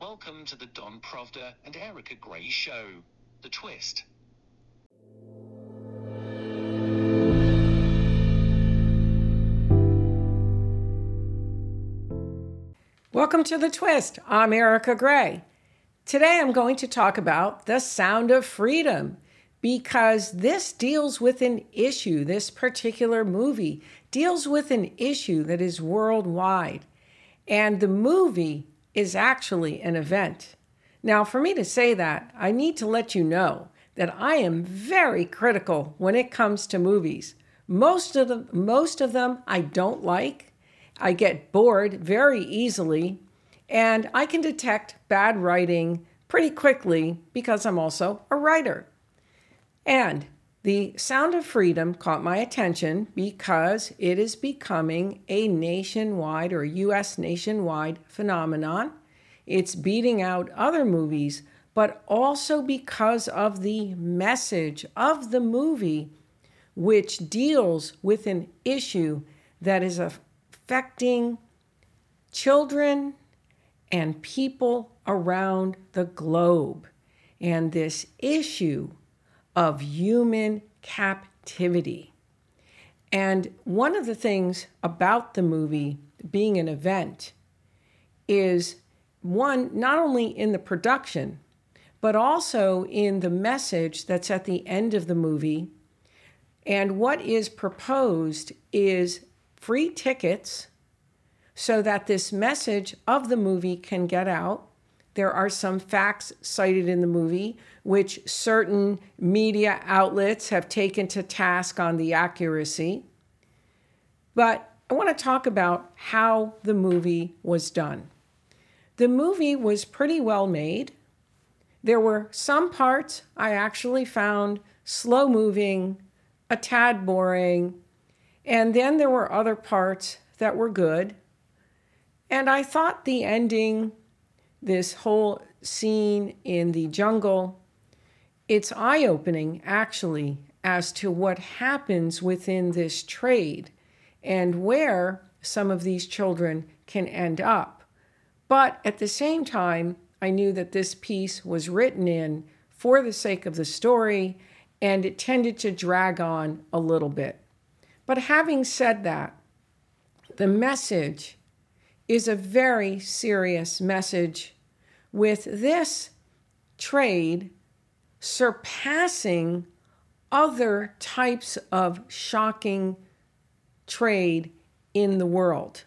Welcome to the Don Provda and Erika Gray Show. The Twist. Welcome to The Twist. I'm Erika Gray. Today I'm going to talk about The Sound of Freedom because this deals with an issue, this particular movie deals with an issue that is worldwide. And the movie is actually an event. Now, for me to say that, I need to let you know that I am very critical when it comes to movies. Most of them, most of them I don't like. I get bored very easily, and I can detect bad writing pretty quickly because I'm also a writer. And the Sound of Freedom caught my attention because it is becoming a nationwide or US nationwide phenomenon. It's beating out other movies, but also because of the message of the movie, which deals with an issue that is affecting children and people around the globe. And this issue of human captivity. And one of the things about the movie being an event is one, not only in the production, but also in the message that's at the end of the movie. And what is proposed is free tickets so that this message of the movie can get out there are some facts cited in the movie, which certain media outlets have taken to task on the accuracy. But I want to talk about how the movie was done. The movie was pretty well made. There were some parts I actually found slow moving, a tad boring, and then there were other parts that were good. And I thought the ending this whole scene in the jungle, it's eye opening actually as to what happens within this trade and where some of these children can end up. But at the same time, I knew that this piece was written in for the sake of the story and it tended to drag on a little bit. But having said that, the message is a very serious message with this trade surpassing other types of shocking trade in the world.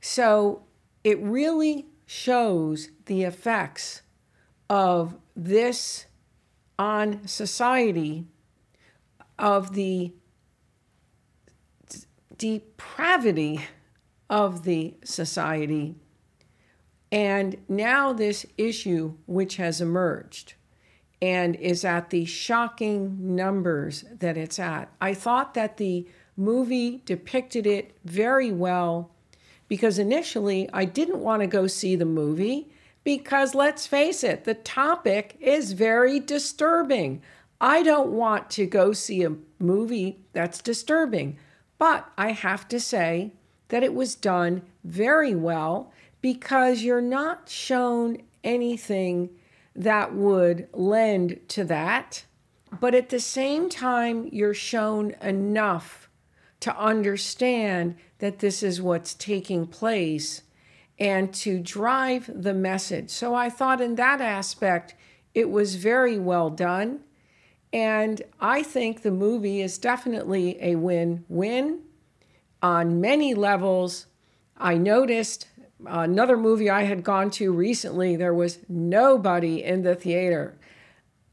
So it really shows the effects of this on society, of the depravity of the society. And now, this issue, which has emerged and is at the shocking numbers that it's at, I thought that the movie depicted it very well because initially I didn't want to go see the movie because let's face it, the topic is very disturbing. I don't want to go see a movie that's disturbing, but I have to say that it was done very well because you're not shown anything that would lend to that. But at the same time, you're shown enough to understand that this is what's taking place and to drive the message. So I thought in that aspect, it was very well done. And I think the movie is definitely a win win on many levels. I noticed another movie I had gone to recently, there was nobody in the theater.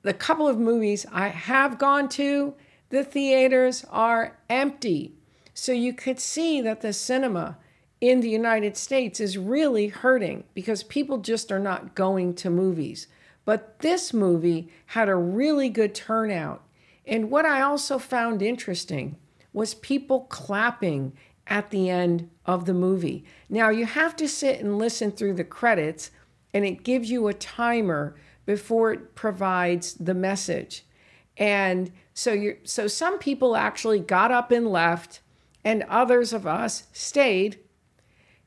The couple of movies I have gone to, the theaters are empty. So you could see that the cinema in the United States is really hurting because people just are not going to movies. But this movie had a really good turnout. And what I also found interesting was people clapping at the end of the movie. Now, you have to sit and listen through the credits, and it gives you a timer before it provides the message. And so you so some people actually got up and left and others of us stayed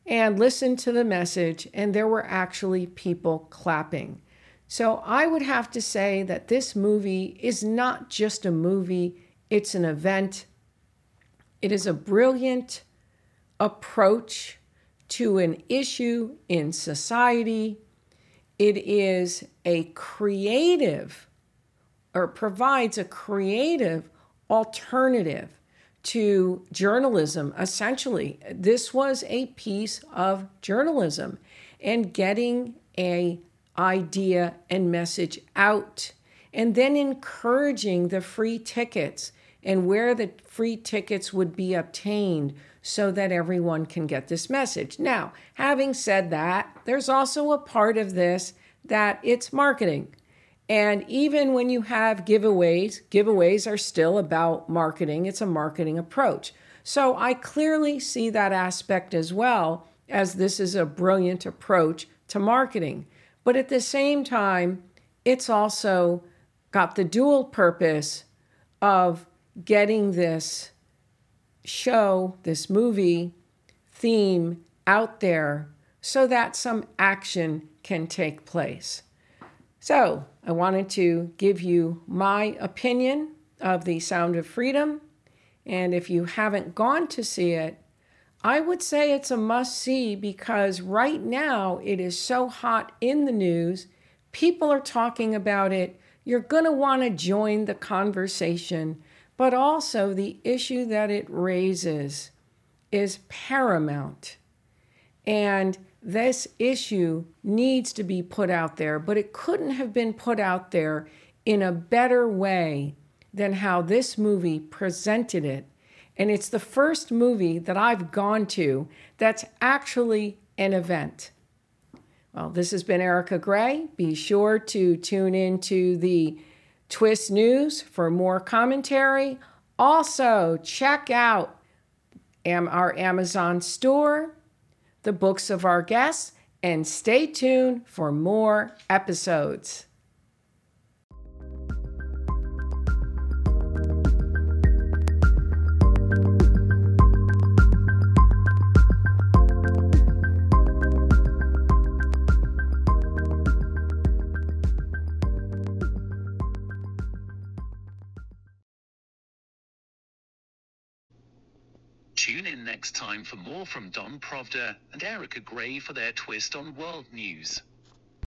and listened to the message, and there were actually people clapping. So I would have to say that this movie is not just a movie, it's an event. It is a brilliant approach to an issue in society. It is a creative or provides a creative alternative to journalism. Essentially, this was a piece of journalism and getting a idea and message out and then encouraging the free tickets and where the free tickets would be obtained so that everyone can get this message. Now, having said that, there's also a part of this that it's marketing. And even when you have giveaways, giveaways are still about marketing. It's a marketing approach. So I clearly see that aspect as well, as this is a brilliant approach to marketing. But at the same time, it's also got the dual purpose of getting this show, this movie theme out there so that some action can take place. So, I wanted to give you my opinion of The Sound of Freedom. And if you haven't gone to see it, I would say it's a must see because right now it is so hot in the news. People are talking about it. You're going to want to join the conversation, but also the issue that it raises is paramount. And this issue needs to be put out there, but it couldn't have been put out there in a better way than how this movie presented it and it's the first movie that I've gone to that's actually an event. Well, this has been Erika Gray. Be sure to tune into the Twist News for more commentary. Also, check out our Amazon store, the books of our guests, and stay tuned for more episodes. Tune in next time for more from Don Provda and Erika Gray for their twist on world news.